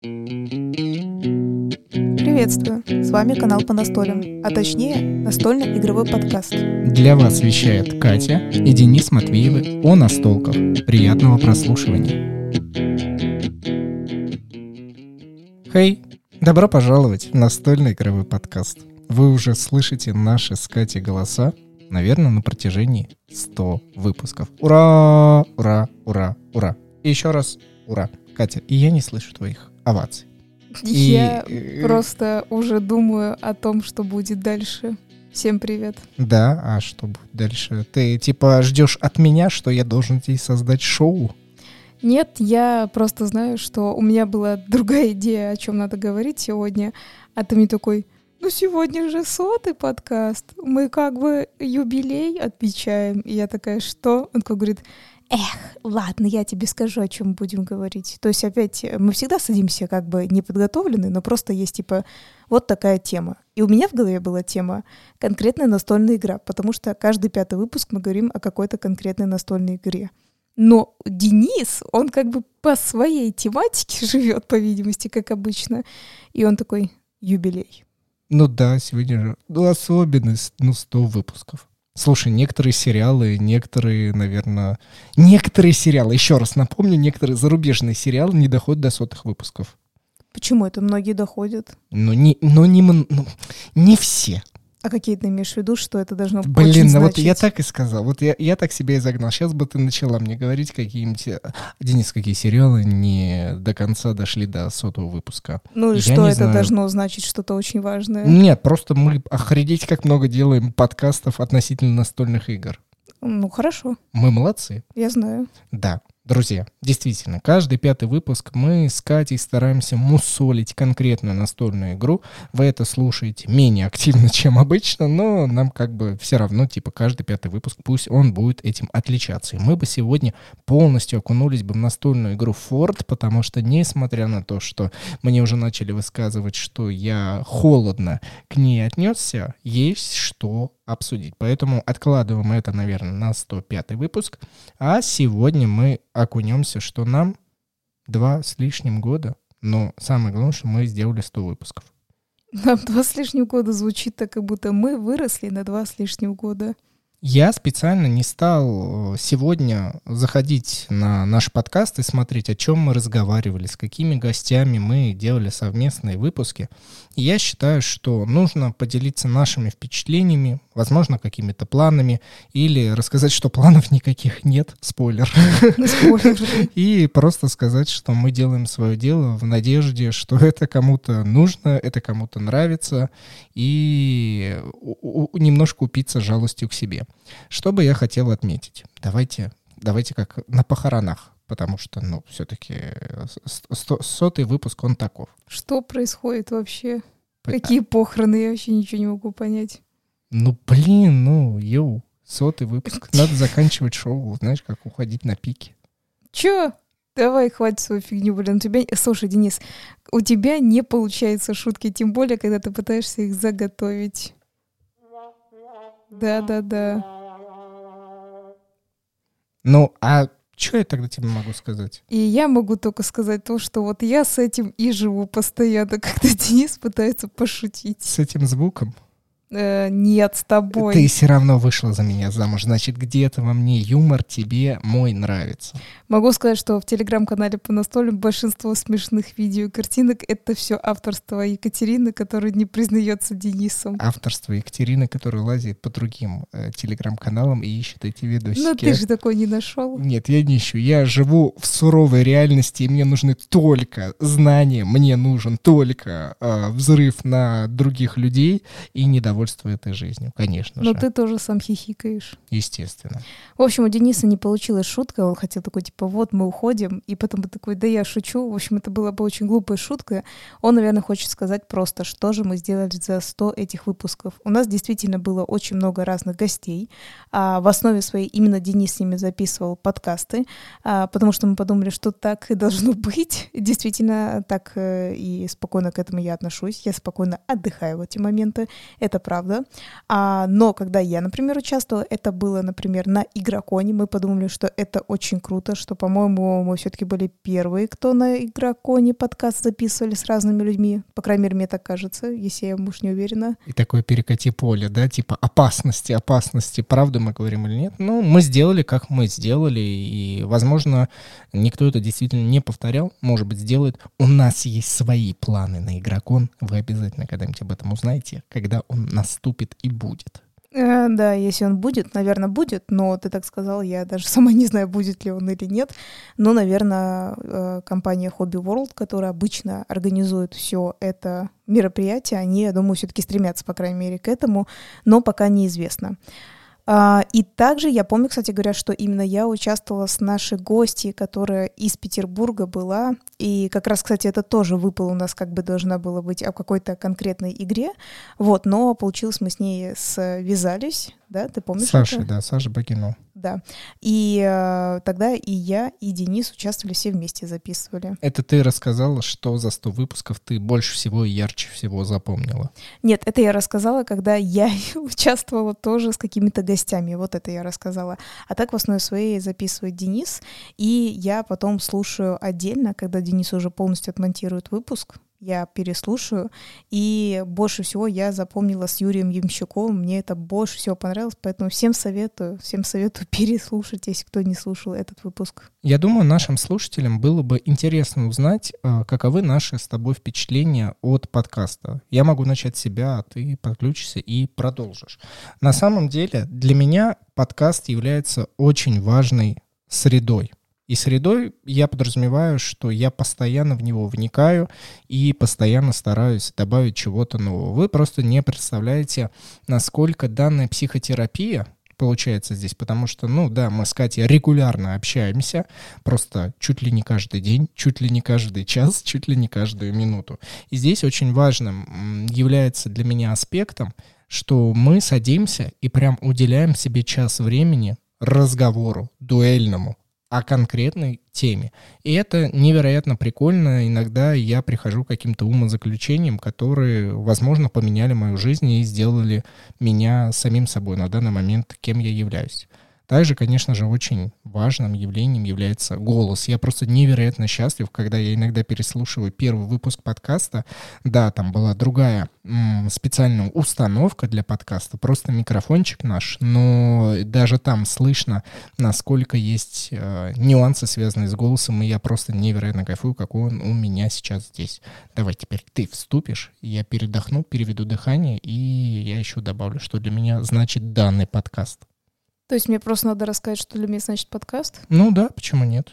Приветствую! С вами канал по настолям, а точнее настольный игровой подкаст. Для вас вещает Катя и Денис Матвеевы о настолках. Приятного прослушивания. Хей, добро пожаловать в настольный игровой подкаст. Вы уже слышите наши с Катей голоса, наверное, на протяжении 100 выпусков. Ура! Ура! Ура! Ура! И еще раз ура! Катя, и я не слышу твоих оваций. Я И- просто уже думаю о том, что будет дальше. Всем привет. Да, а что будет дальше? Ты типа ждешь от меня, что я должен здесь создать шоу? Нет, я просто знаю, что у меня была другая идея, о чем надо говорить сегодня, а ты мне такой, ну сегодня же сотый подкаст, мы как бы юбилей отмечаем. И я такая, что? Он такой говорит, эх, ладно, я тебе скажу, о чем будем говорить. То есть опять э, мы всегда садимся как бы неподготовленные, но просто есть типа вот такая тема. И у меня в голове была тема конкретная настольная игра, потому что каждый пятый выпуск мы говорим о какой-то конкретной настольной игре. Но Денис, он как бы по своей тематике живет, по видимости, как обычно. И он такой, юбилей. Ну да, сегодня же ну, особенность, ну, 100 выпусков. Слушай, некоторые сериалы, некоторые, наверное... Некоторые сериалы, еще раз напомню, некоторые зарубежные сериалы не доходят до сотых выпусков. Почему это многие доходят? Но не, но не, ну, не все. А какие ты имеешь в виду, что это должно Блин, очень ну вот я так и сказал. Вот я, я так себя и загнал. Сейчас бы ты начала мне говорить какие-нибудь... э, Денис, какие сериалы не до конца дошли до сотого выпуска. Ну и я что это знаю. должно значить, что-то очень важное? Нет, просто мы охренеть как много делаем подкастов относительно настольных игр. Ну хорошо, Мы молодцы. я знаю. Да, друзья, действительно, каждый пятый выпуск мы с Катей стараемся мусолить конкретную настольную игру. Вы это слушаете менее активно, чем обычно, но нам как бы все равно, типа, каждый пятый выпуск, пусть он будет этим отличаться. И мы бы сегодня полностью окунулись бы в настольную игру Ford, потому что, несмотря на то, что мне уже начали высказывать, что я холодно к ней отнесся, есть что обсудить. Поэтому откладываем это, наверное, на 105 выпуск. А сегодня мы окунемся, что нам два с лишним года, но самое главное, что мы сделали 100 выпусков. Нам два с лишним года звучит так, как будто мы выросли на два с лишним года. Я специально не стал э, сегодня заходить на наш подкаст и смотреть, о чем мы разговаривали, с какими гостями мы делали совместные выпуски. И я считаю, что нужно поделиться нашими впечатлениями, возможно, какими-то планами, или рассказать, что планов никаких нет, спойлер. Спойлер. И просто сказать, что мы делаем свое дело в надежде, что это кому-то нужно, это кому-то нравится, и немножко упиться жалостью к себе. Что бы я хотел отметить? Давайте, давайте как на похоронах, потому что, ну, все-таки сотый выпуск, он таков. Что происходит вообще? П- Какие похороны? Я вообще ничего не могу понять. Ну, блин, ну, йоу, сотый выпуск. Надо заканчивать шоу, знаешь, как уходить на пике. Чё? Давай, хватит свою фигню, блин. У тебя... Слушай, Денис, у тебя не получается шутки, тем более, когда ты пытаешься их заготовить. Да-да-да. Ну, а что я тогда тебе могу сказать? И я могу только сказать то, что вот я с этим и живу постоянно, когда Денис пытается пошутить. С этим звуком? Э, нет, с тобой. Ты все равно вышла за меня замуж. Значит, где-то во мне юмор тебе мой нравится. Могу сказать, что в телеграм-канале по настолям большинство смешных видео и картинок — это все авторство Екатерины, которая не признается Денисом. Авторство Екатерины, которая лазит по другим э, телеграм-каналам и ищет эти видосики. Но Ну, ты же такой не нашел. Нет, я не ищу. Я живу в суровой реальности, и мне нужны только знания, мне нужен только э, взрыв на других людей и недовольство этой жизнью, конечно Но же. ты тоже сам хихикаешь. Естественно. В общем, у Дениса не получилась шутка, он хотел такой, типа, вот мы уходим, и потом такой, да я шучу. В общем, это была бы очень глупая шутка. Он, наверное, хочет сказать просто, что же мы сделали за 100 этих выпусков. У нас действительно было очень много разных гостей. А в основе своей именно Денис с ними записывал подкасты, а, потому что мы подумали, что так и должно быть. Действительно, так э, и спокойно к этому я отношусь. Я спокойно отдыхаю в эти моменты. Это правда. А, но когда я, например, участвовала, это было, например, на Игроконе. Мы подумали, что это очень круто, что, по-моему, мы все-таки были первые, кто на Игроконе подкаст записывали с разными людьми. По крайней мере, мне так кажется, если я, уж не уверена. И такое перекати поле, да, типа опасности, опасности. Правда мы говорим или нет? Ну, мы сделали, как мы сделали, и, возможно, никто это действительно не повторял. Может быть, сделает. У нас есть свои планы на Игрокон. Вы обязательно когда-нибудь об этом узнаете, когда он наступит и будет. Э, да, если он будет, наверное, будет, но ты так сказал, я даже сама не знаю, будет ли он или нет. Но, наверное, э, компания Hobby World, которая обычно организует все это мероприятие, они, я думаю, все-таки стремятся, по крайней мере, к этому, но пока неизвестно. А, и также я помню, кстати говоря, что именно я участвовала с нашей гостьей, которая из Петербурга была. И как раз, кстати, это тоже выпало у нас, как бы должна была быть о какой-то конкретной игре. Вот, но получилось, мы с ней связались, да, ты помнишь? Саша, это? да, Саша Багино. Да. И э, тогда и я, и Денис участвовали, все вместе записывали. Это ты рассказала, что за 100 выпусков ты больше всего и ярче всего запомнила? Нет, это я рассказала, когда я участвовала тоже с какими-то гостями. Вот это я рассказала. А так в основе своей записывает Денис, и я потом слушаю отдельно, когда Денис уже полностью отмонтирует выпуск, я переслушаю. И больше всего я запомнила с Юрием Ямщуком. Мне это больше всего понравилось, поэтому всем советую, всем советую переслушать, если кто не слушал этот выпуск. Я думаю, нашим слушателям было бы интересно узнать, э, каковы наши с тобой впечатления от подкаста. Я могу начать с себя, а ты подключишься и продолжишь. На самом деле для меня подкаст является очень важной средой. И средой я подразумеваю, что я постоянно в него вникаю и постоянно стараюсь добавить чего-то нового. Вы просто не представляете, насколько данная психотерапия получается здесь, потому что, ну да, мы с Катей регулярно общаемся, просто чуть ли не каждый день, чуть ли не каждый час, чуть ли не каждую минуту. И здесь очень важным является для меня аспектом, что мы садимся и прям уделяем себе час времени разговору, дуэльному, о конкретной теме. И это невероятно прикольно. Иногда я прихожу к каким-то умозаключениям, которые, возможно, поменяли мою жизнь и сделали меня самим собой на данный момент, кем я являюсь. Также, конечно же, очень важным явлением является голос. Я просто невероятно счастлив, когда я иногда переслушиваю первый выпуск подкаста. Да, там была другая м, специальная установка для подкаста, просто микрофончик наш, но даже там слышно, насколько есть э, нюансы, связанные с голосом, и я просто невероятно кайфую, какой он у меня сейчас здесь. Давай теперь ты вступишь, я передохну, переведу дыхание, и я еще добавлю, что для меня значит данный подкаст. То есть мне просто надо рассказать, что для меня значит подкаст? Ну да, почему нет?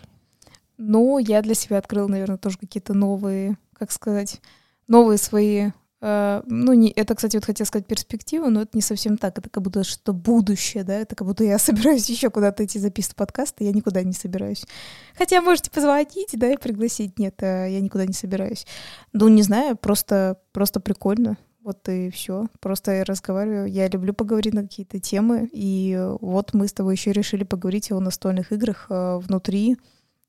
Ну, я для себя открыл, наверное, тоже какие-то новые, как сказать, новые свои Uh, ну, не, это, кстати, вот хотела сказать перспективы, но это не совсем так. Это как будто что будущее, да? Это как будто я собираюсь еще куда-то идти записывать подкасты, я никуда не собираюсь. Хотя можете позвонить, да, и пригласить. Нет, э, я никуда не собираюсь. Ну, не знаю, просто, просто прикольно. Вот и все. Просто я разговариваю. Я люблю поговорить на какие-то темы. И вот мы с тобой еще решили поговорить о настольных играх э, внутри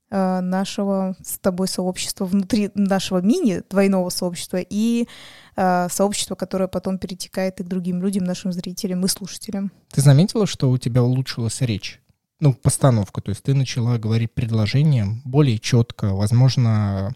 э, нашего с тобой сообщества, внутри нашего мини двойного сообщества и э, сообщества, которое потом перетекает и к другим людям, нашим зрителям и слушателям. Ты заметила, что у тебя улучшилась речь? Ну, постановка. То есть ты начала говорить предложением более четко, возможно,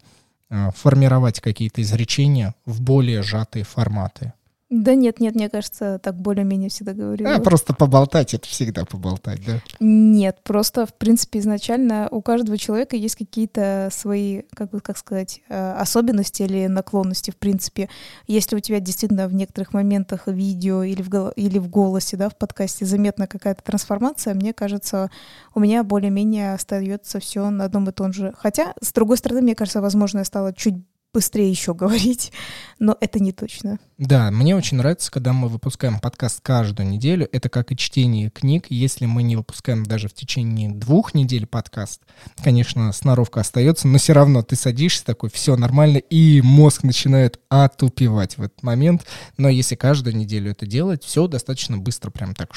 формировать какие-то изречения в более сжатые форматы. Да нет, нет, мне кажется, так более-менее всегда говорю. А, просто поболтать — это всегда поболтать, да? Нет, просто, в принципе, изначально у каждого человека есть какие-то свои, как бы, как сказать, э, особенности или наклонности, в принципе. Если у тебя действительно в некоторых моментах видео или в, или в голосе, да, в подкасте заметна какая-то трансформация, мне кажется, у меня более-менее остается все на одном и том же. Хотя, с другой стороны, мне кажется, возможно, я стала чуть быстрее еще говорить, но это не точно. Да, мне очень нравится, когда мы выпускаем подкаст каждую неделю. Это как и чтение книг. Если мы не выпускаем даже в течение двух недель подкаст, конечно, сноровка остается, но все равно ты садишься такой, все нормально, и мозг начинает отупевать в этот момент. Но если каждую неделю это делать, все достаточно быстро, прям так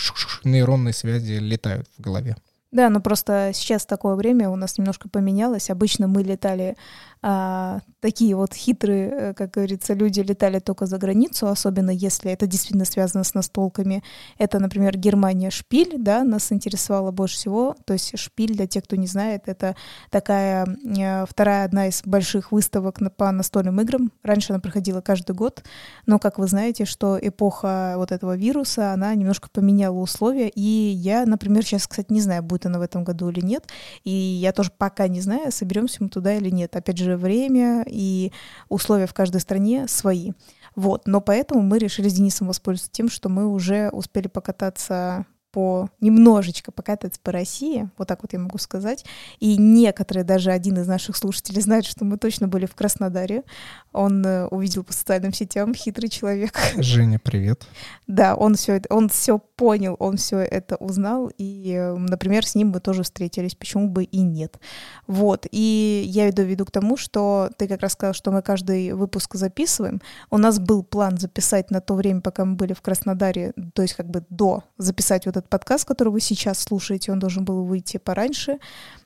нейронные связи летают в голове. Да, но просто сейчас такое время у нас немножко поменялось. Обычно мы летали а, такие вот хитрые, э, как говорится, люди летали только за границу, особенно если это действительно связано с настолками. Это, например, Германия Шпиль, да, нас интересовало больше всего. То есть Шпиль, для тех, кто не знает, это такая э, вторая одна из больших выставок по настольным играм. Раньше она проходила каждый год, но, как вы знаете, что эпоха вот этого вируса, она немножко поменяла условия, и я, например, сейчас, кстати, не знаю, будет она в этом году или нет, и я тоже пока не знаю, соберемся мы туда или нет. Опять же, время и условия в каждой стране свои. Вот, но поэтому мы решили с Денисом воспользоваться тем, что мы уже успели покататься по немножечко покататься по России, вот так вот я могу сказать. И некоторые, даже один из наших слушателей знает, что мы точно были в Краснодаре. Он э, увидел по социальным сетям, хитрый человек. Женя, привет. Да, он все это, он все понял, он все это узнал, и, э, например, с ним мы тоже встретились, почему бы и нет. Вот, и я веду веду к тому, что ты как раз сказал, что мы каждый выпуск записываем. У нас был план записать на то время, пока мы были в Краснодаре, то есть как бы до записать вот этот подкаст, который вы сейчас слушаете, он должен был выйти пораньше,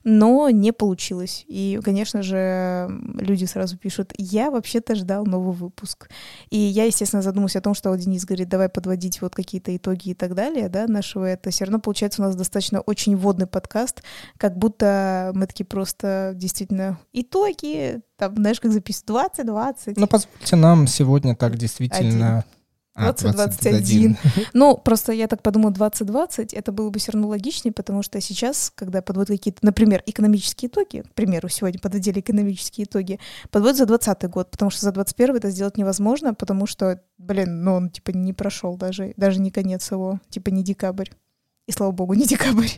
но не получилось. И, конечно же, люди сразу пишут, я вообще-то ждал новый выпуск. И я, естественно, задумалась о том, что вот Денис говорит, давай подводить вот какие-то итоги и так далее, да, нашего это. Все равно получается у нас достаточно очень водный подкаст, как будто мы такие просто действительно итоги, там, знаешь, как записывать 20-20. Ну, позвольте нам сегодня так действительно... Один 2021. А, ну, просто я так подумала, 2020 это было бы все равно логичнее, потому что сейчас, когда подводят какие-то, например, экономические итоги, к примеру, сегодня подводили экономические итоги, подводят за 2020 год, потому что за 2021 это сделать невозможно, потому что, блин, ну он типа не прошел даже, даже не конец его, типа не декабрь. И слава богу, не декабрь.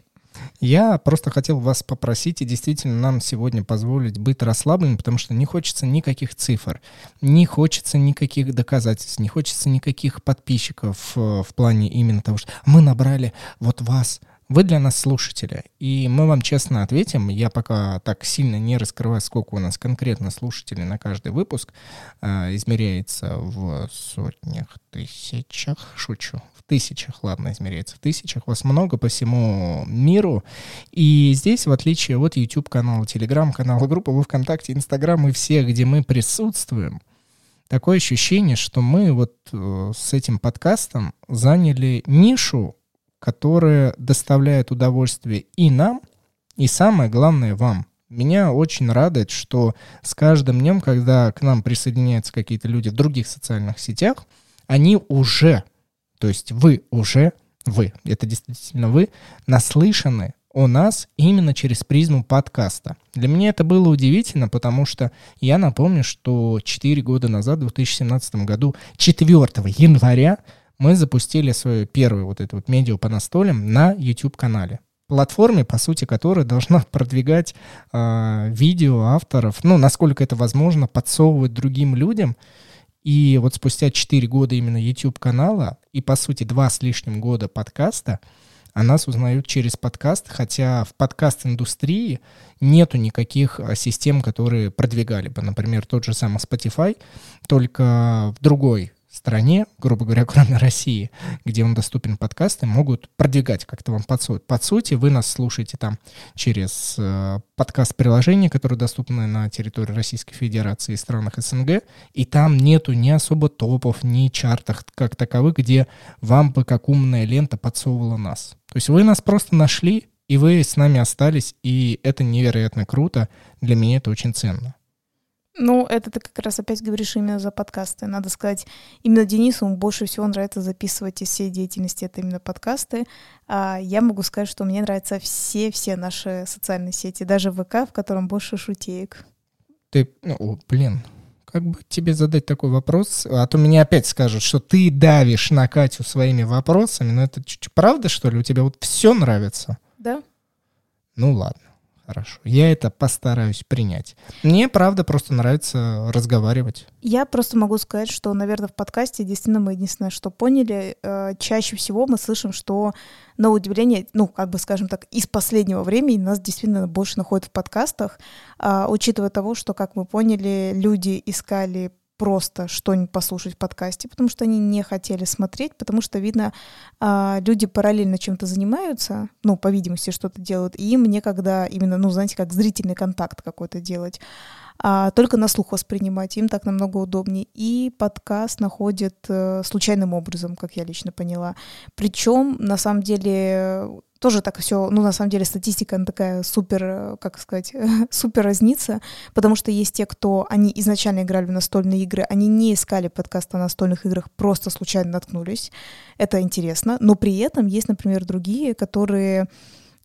Я просто хотел вас попросить и действительно нам сегодня позволить быть расслабленным, потому что не хочется никаких цифр, не хочется никаких доказательств, не хочется никаких подписчиков э, в плане именно того, что мы набрали вот вас, вы для нас слушатели, и мы вам честно ответим. Я пока так сильно не раскрываю, сколько у нас конкретно слушателей на каждый выпуск. Э, измеряется в сотнях, тысячах, шучу, тысячах, ладно, измеряется в тысячах, вас много по всему миру. И здесь, в отличие от YouTube-канала, Telegram-канала, группы во ВКонтакте, Инстаграм и всех, где мы присутствуем, такое ощущение, что мы вот э, с этим подкастом заняли нишу, которая доставляет удовольствие и нам, и самое главное вам. Меня очень радует, что с каждым днем, когда к нам присоединяются какие-то люди в других социальных сетях, они уже то есть вы уже, вы, это действительно вы, наслышаны о нас именно через призму подкаста. Для меня это было удивительно, потому что я напомню, что 4 года назад, в 2017 году, 4 января, мы запустили свою первую вот эту вот медиа по настолям на YouTube-канале. Платформе, по сути, которая должна продвигать э, видео авторов, ну, насколько это возможно, подсовывать другим людям, и вот спустя 4 года именно YouTube-канала и, по сути, 2 с лишним года подкаста, о нас узнают через подкаст, хотя в подкаст-индустрии нету никаких а, систем, которые продвигали бы. Например, тот же самый Spotify, только в другой стране, грубо говоря, кроме России, где он доступен подкасты, могут продвигать как-то вам под суть. Под сути, вы нас слушаете там через э, подкаст-приложения, которые доступны на территории Российской Федерации и странах СНГ, и там нету ни особо топов, ни чартах как таковых, где вам бы как умная лента подсовывала нас. То есть вы нас просто нашли, и вы с нами остались, и это невероятно круто. Для меня это очень ценно. Ну, это ты как раз опять говоришь именно за подкасты. Надо сказать, именно Денису больше всего нравится записывать из всей деятельности, это именно подкасты. А я могу сказать, что мне нравятся все-все наши социальные сети, даже ВК, в котором больше шутеек. Ты, ну, о, блин, как бы тебе задать такой вопрос, а то мне опять скажут, что ты давишь на Катю своими вопросами, но это чуть-чуть правда, что ли? У тебя вот все нравится? Да. Ну ладно. Хорошо. Я это постараюсь принять. Мне, правда, просто нравится разговаривать. Я просто могу сказать, что, наверное, в подкасте действительно мы единственное, что поняли, э, чаще всего мы слышим, что на удивление, ну, как бы, скажем так, из последнего времени нас действительно больше находят в подкастах, а, учитывая того, что, как мы поняли, люди искали просто что-нибудь послушать в подкасте, потому что они не хотели смотреть, потому что, видно, а, люди параллельно чем-то занимаются, ну, по видимости, что-то делают, и им некогда именно, ну, знаете, как зрительный контакт какой-то делать а только на слух воспринимать, им так намного удобнее. И подкаст находит э, случайным образом, как я лично поняла. Причем, на самом деле, тоже так все, ну, на самом деле, статистика она такая супер, э, как сказать, супер разнится, потому что есть те, кто, они изначально играли в настольные игры, они не искали подкаст о настольных играх, просто случайно наткнулись. Это интересно. Но при этом есть, например, другие, которые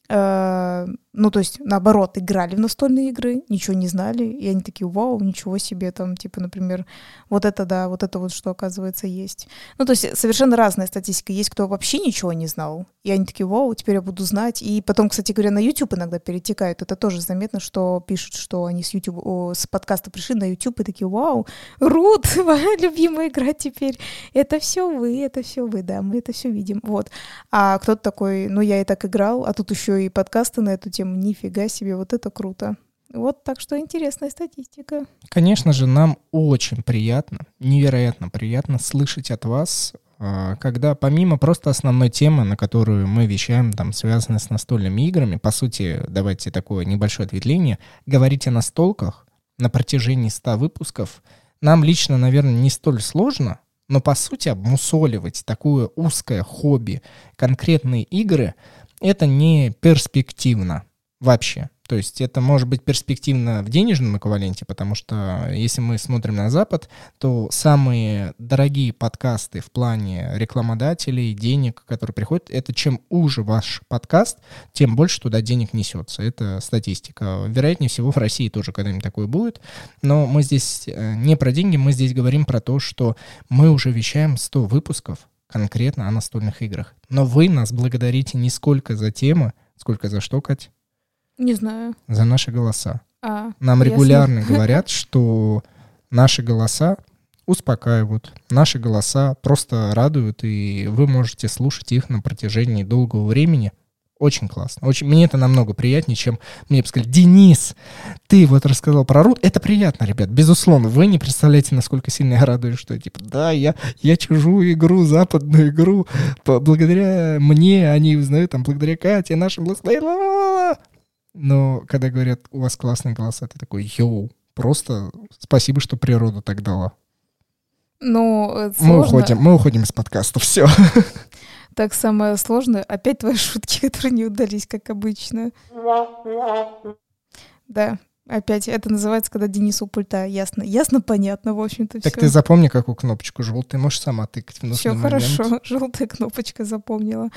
Э, ну, то есть, наоборот, играли в настольные игры, ничего не знали, и они такие, вау, ничего себе, там, типа, например, вот это, да, вот это вот, что, оказывается, есть. Ну, то есть, совершенно разная статистика. Есть, кто вообще ничего не знал, и они такие, вау, теперь я буду знать. И потом, кстати говоря, на YouTube иногда перетекают. Это тоже заметно, что пишут, что они с YouTube, о, с подкаста пришли на YouTube и такие, вау, Рут, моя любимая игра теперь. Это все вы, это все вы, да, мы это все видим. Вот. А кто-то такой, ну, я и так играл, а тут еще и подкасты на эту тему. Нифига себе, вот это круто. Вот так что интересная статистика. Конечно же, нам очень приятно, невероятно приятно слышать от вас, а, когда помимо просто основной темы, на которую мы вещаем, там, связанной с настольными играми, по сути, давайте такое небольшое ответвление, говорить о настолках на протяжении 100 выпусков, нам лично, наверное, не столь сложно, но по сути обмусоливать такое узкое хобби, конкретные игры, это не перспективно вообще. То есть это может быть перспективно в денежном эквиваленте, потому что если мы смотрим на Запад, то самые дорогие подкасты в плане рекламодателей, денег, которые приходят, это чем уже ваш подкаст, тем больше туда денег несется. Это статистика. Вероятнее всего в России тоже когда-нибудь такое будет. Но мы здесь э, не про деньги, мы здесь говорим про то, что мы уже вещаем 100 выпусков, конкретно о настольных играх. Но вы нас благодарите не сколько за темы, сколько за что, Кать? Не знаю. За наши голоса. А, Нам регулярно говорят, что наши голоса успокаивают, наши голоса просто радуют, и вы можете слушать их на протяжении долгого времени – очень классно. Очень, мне это намного приятнее, чем мне бы сказали, Денис, ты вот рассказал про Рут. Это приятно, ребят, безусловно. Вы не представляете, насколько сильно я радуюсь, что типа, да, я, я чужую игру, западную игру, благодаря мне они узнают, там, благодаря Кате, нашим благословениям. Но когда говорят, у вас классные голоса, ты такой, йоу, просто спасибо, что природа так дала. Ну, мы уходим, мы уходим из подкаста, все. Так, самое сложное. Опять твои шутки, которые не удались, как обычно. Да, опять это называется, когда Денис у пульта. Ясно, ясно, понятно, в общем-то, Так ты запомни, какую кнопочку желтую, можешь сама тыкать в Все хорошо, желтая кнопочка запомнила.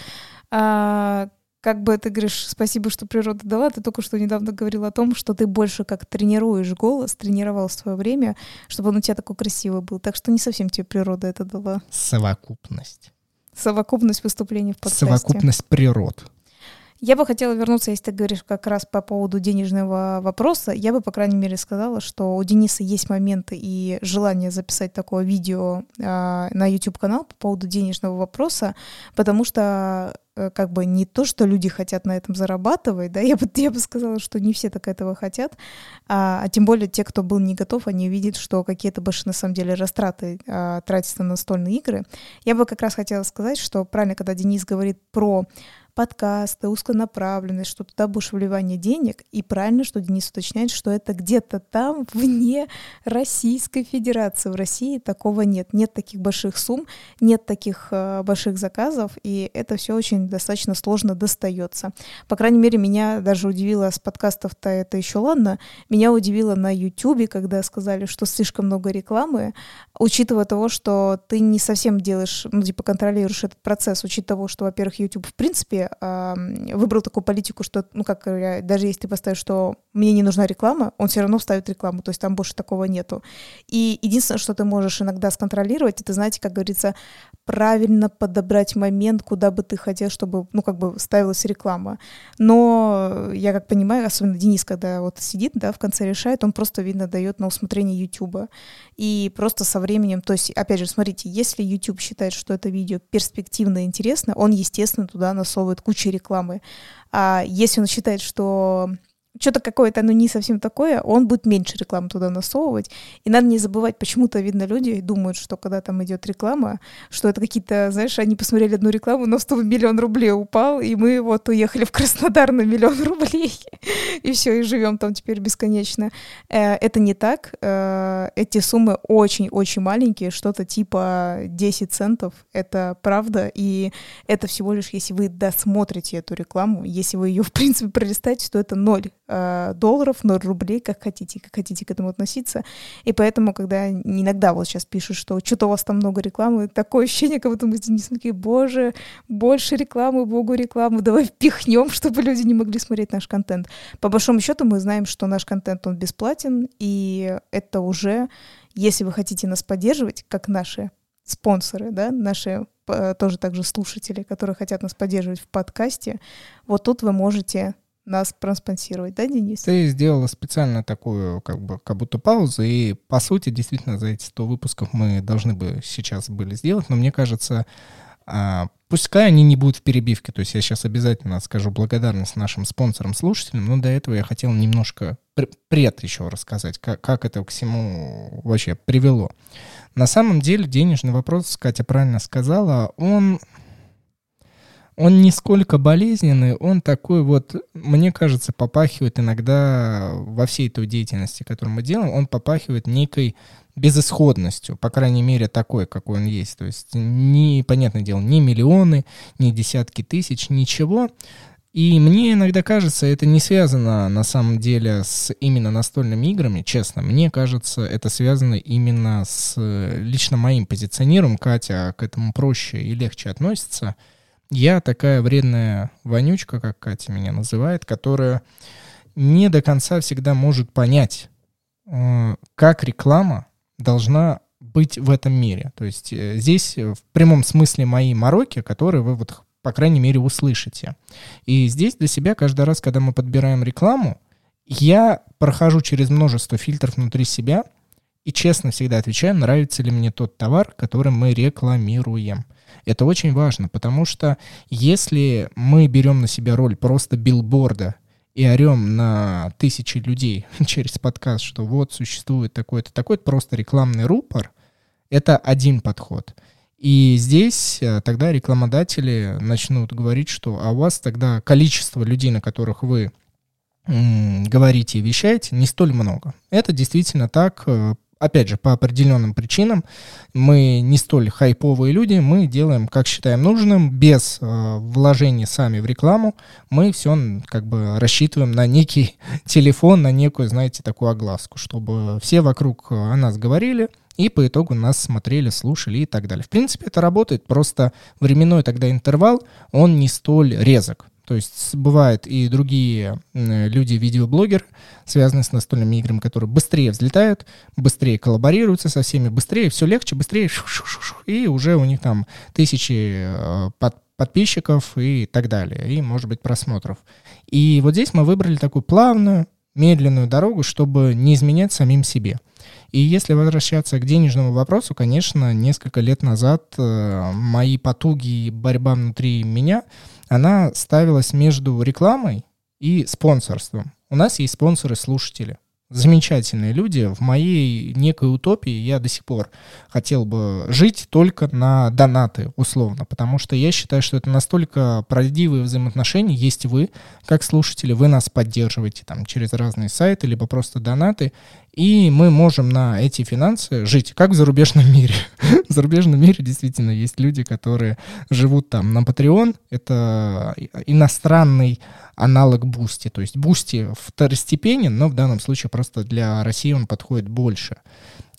А, как бы ты говоришь, спасибо, что природа дала, ты только что недавно говорил о том, что ты больше как тренируешь голос, тренировал в свое время, чтобы он у тебя такой красивый был. Так что не совсем тебе природа это дала. Совокупность. Совокупность выступлений в подкасте. Совокупность природ. Я бы хотела вернуться, если ты говоришь как раз по поводу денежного вопроса, я бы, по крайней мере, сказала, что у Дениса есть моменты и желание записать такое видео э, на YouTube-канал по поводу денежного вопроса, потому что как бы не то, что люди хотят на этом зарабатывать, да, я бы, я бы сказала, что не все так этого хотят, а, а тем более те, кто был не готов, они видят, что какие-то больше на самом деле растраты а, тратятся на настольные игры. Я бы как раз хотела сказать, что правильно, когда Денис говорит про подкасты, узконаправленность, что туда будешь вливание денег. И правильно, что Денис уточняет, что это где-то там, вне Российской Федерации. В России такого нет. Нет таких больших сумм, нет таких э, больших заказов, и это все очень достаточно сложно достается. По крайней мере, меня даже удивило с подкастов-то это еще ладно. Меня удивило на YouTube, когда сказали, что слишком много рекламы, учитывая того, что ты не совсем делаешь, ну, типа, контролируешь этот процесс, учитывая того, что, во-первых, YouTube в принципе выбрал такую политику, что, ну, как даже если ты поставишь, что мне не нужна реклама, он все равно вставит рекламу, то есть там больше такого нету. И единственное, что ты можешь иногда сконтролировать, это, знаете, как говорится, правильно подобрать момент, куда бы ты хотел, чтобы, ну, как бы ставилась реклама. Но я как понимаю, особенно Денис, когда вот сидит, да, в конце решает, он просто, видно, дает на усмотрение YouTube. И просто со временем, то есть, опять же, смотрите, если YouTube считает, что это видео перспективно и интересно, он, естественно, туда насовывает кучу рекламы. А если он считает, что что-то какое-то, оно не совсем такое, он будет меньше рекламы туда насовывать. И надо не забывать, почему-то, видно, люди думают, что когда там идет реклама, что это какие-то, знаешь, они посмотрели одну рекламу, но 100 миллион рублей упал, и мы вот уехали в Краснодар на миллион рублей, и все, и живем там теперь бесконечно. Э, это не так. Э, эти суммы очень-очень маленькие, что-то типа 10 центов. Это правда, и это всего лишь, если вы досмотрите эту рекламу, если вы ее, в принципе, пролистаете, то это ноль долларов, ноль рублей, как хотите, как хотите к этому относиться. И поэтому, когда иногда вот сейчас пишут, что что-то у вас там много рекламы, такое ощущение, как будто мы не такие, боже, больше рекламы, богу рекламу, давай впихнем, чтобы люди не могли смотреть наш контент. По большому счету мы знаем, что наш контент, он бесплатен, и это уже, если вы хотите нас поддерживать, как наши спонсоры, да, наши э, тоже также слушатели, которые хотят нас поддерживать в подкасте, вот тут вы можете нас проспонсировать, да, Денис? Ты сделала специально такую, как бы, как будто паузу, и, по сути, действительно, за эти 100 выпусков мы должны бы сейчас были сделать, но мне кажется, а, пускай они не будут в перебивке, то есть я сейчас обязательно скажу благодарность нашим спонсорам, слушателям, но до этого я хотел немножко пред еще рассказать, как, как это к всему вообще привело. На самом деле денежный вопрос, Катя правильно сказала, он он не сколько болезненный, он такой вот, мне кажется, попахивает иногда во всей той деятельности, которую мы делаем, он попахивает некой безысходностью, по крайней мере, такой, какой он есть. То есть, не, понятное дело, ни миллионы, ни десятки тысяч, ничего. И мне иногда кажется, это не связано на самом деле с именно настольными играми, честно. Мне кажется, это связано именно с лично моим позиционированием. Катя к этому проще и легче относится. Я такая вредная вонючка, как Катя меня называет, которая не до конца всегда может понять, э, как реклама должна быть в этом мире. То есть э, здесь в прямом смысле мои мороки, которые вы вот по крайней мере услышите. И здесь для себя каждый раз, когда мы подбираем рекламу, я прохожу через множество фильтров внутри себя и честно всегда отвечаю, нравится ли мне тот товар, который мы рекламируем. Это очень важно, потому что если мы берем на себя роль просто билборда и орем на тысячи людей через подкаст, что вот существует такой-то, такой-то просто рекламный рупор, это один подход. И здесь э, тогда рекламодатели начнут говорить, что а у вас тогда количество людей, на которых вы говорите и вещаете, не столь много. Это действительно так э, опять же, по определенным причинам мы не столь хайповые люди, мы делаем, как считаем нужным, без э, вложений сами в рекламу, мы все как бы рассчитываем на некий телефон, на некую, знаете, такую огласку, чтобы все вокруг о нас говорили, и по итогу нас смотрели, слушали и так далее. В принципе, это работает, просто временной тогда интервал, он не столь резок. То есть бывают и другие люди, видеоблогеры, связанные с настольными играми, которые быстрее взлетают, быстрее коллаборируются со всеми, быстрее, все легче, быстрее, и уже у них там тысячи э, под, подписчиков и так далее, и, может быть, просмотров. И вот здесь мы выбрали такую плавную, медленную дорогу, чтобы не изменять самим себе. И если возвращаться к денежному вопросу, конечно, несколько лет назад э, мои потуги и борьба внутри меня — она ставилась между рекламой и спонсорством. У нас есть спонсоры-слушатели. Замечательные люди. В моей некой утопии я до сих пор хотел бы жить только на донаты, условно, потому что я считаю, что это настолько правдивые взаимоотношения. Есть вы, как слушатели, вы нас поддерживаете там через разные сайты, либо просто донаты, и мы можем на эти финансы жить, как в зарубежном мире. в зарубежном мире действительно есть люди, которые живут там на Patreon. Это иностранный аналог Boosty. То есть Boosty второстепенен, но в данном случае просто для России он подходит больше.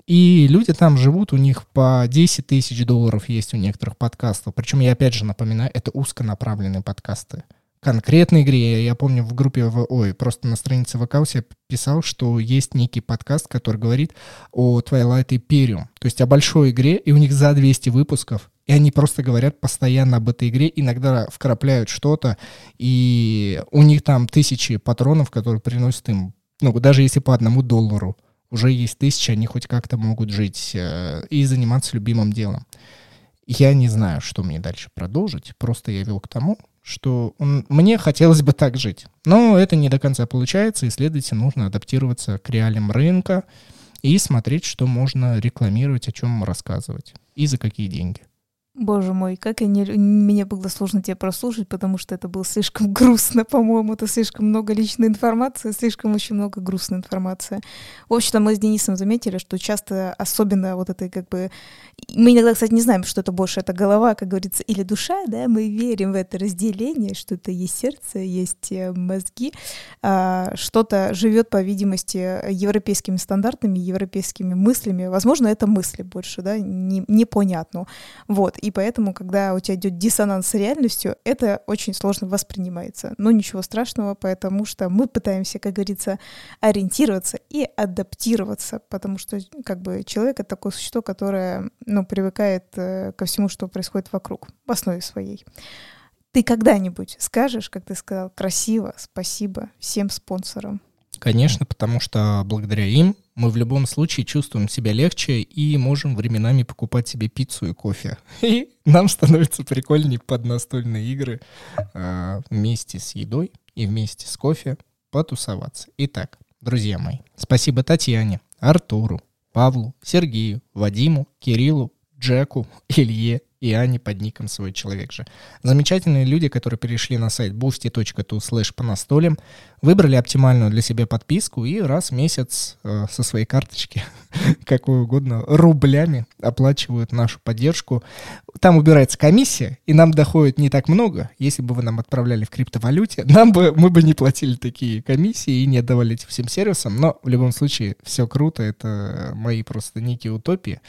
И люди там живут, у них по 10 тысяч долларов есть у некоторых подкастов. Причем я опять же напоминаю, это узконаправленные подкасты конкретной игре. Я помню в группе, в, ой, просто на странице ВК я писал, что есть некий подкаст, который говорит о Twilight Imperium, то есть о большой игре, и у них за 200 выпусков, и они просто говорят постоянно об этой игре, иногда вкрапляют что-то, и у них там тысячи патронов, которые приносят им, ну, даже если по одному доллару, уже есть тысячи, они хоть как-то могут жить э, и заниматься любимым делом. Я не знаю, что мне дальше продолжить, просто я вел к тому, что он, мне хотелось бы так жить. Но это не до конца получается, и, следовательно, нужно адаптироваться к реалиям рынка и смотреть, что можно рекламировать, о чем рассказывать и за какие деньги. Боже мой, как я не... мне было сложно тебя прослушать, потому что это было слишком грустно, по-моему, это слишком много личной информации, слишком очень много грустной информации. В общем-то, мы с Денисом заметили, что часто, особенно вот этой как бы... Мы иногда, кстати, не знаем, что это больше, это голова, как говорится, или душа, да, мы верим в это разделение, что это есть сердце, есть э, мозги, а, что-то живет, по видимости, европейскими стандартами, европейскими мыслями. Возможно, это мысли больше, да, не, непонятно. Вот, поэтому, когда у тебя идет диссонанс с реальностью, это очень сложно воспринимается. Но ничего страшного, потому что мы пытаемся, как говорится, ориентироваться и адаптироваться, потому что как бы человек — это такое существо, которое ну, привыкает э, ко всему, что происходит вокруг, в основе своей. Ты когда-нибудь скажешь, как ты сказал, красиво, спасибо всем спонсорам? Конечно, потому что благодаря им мы в любом случае чувствуем себя легче и можем временами покупать себе пиццу и кофе. И нам становится прикольнее под настольные игры э, вместе с едой и вместе с кофе потусоваться. Итак, друзья мои, спасибо Татьяне, Артуру, Павлу, Сергею, Вадиму, Кириллу, Джеку, Илье и Ане под ником «Свой человек же». Замечательные люди, которые перешли на сайт boosty.tu slash по настолям, выбрали оптимальную для себя подписку и раз в месяц э, со своей карточки, какой угодно, рублями оплачивают нашу поддержку. Там убирается комиссия, и нам доходит не так много. Если бы вы нам отправляли в криптовалюте, нам бы, мы бы не платили такие комиссии и не отдавали этим всем сервисам. Но в любом случае все круто, это мои просто некие утопии.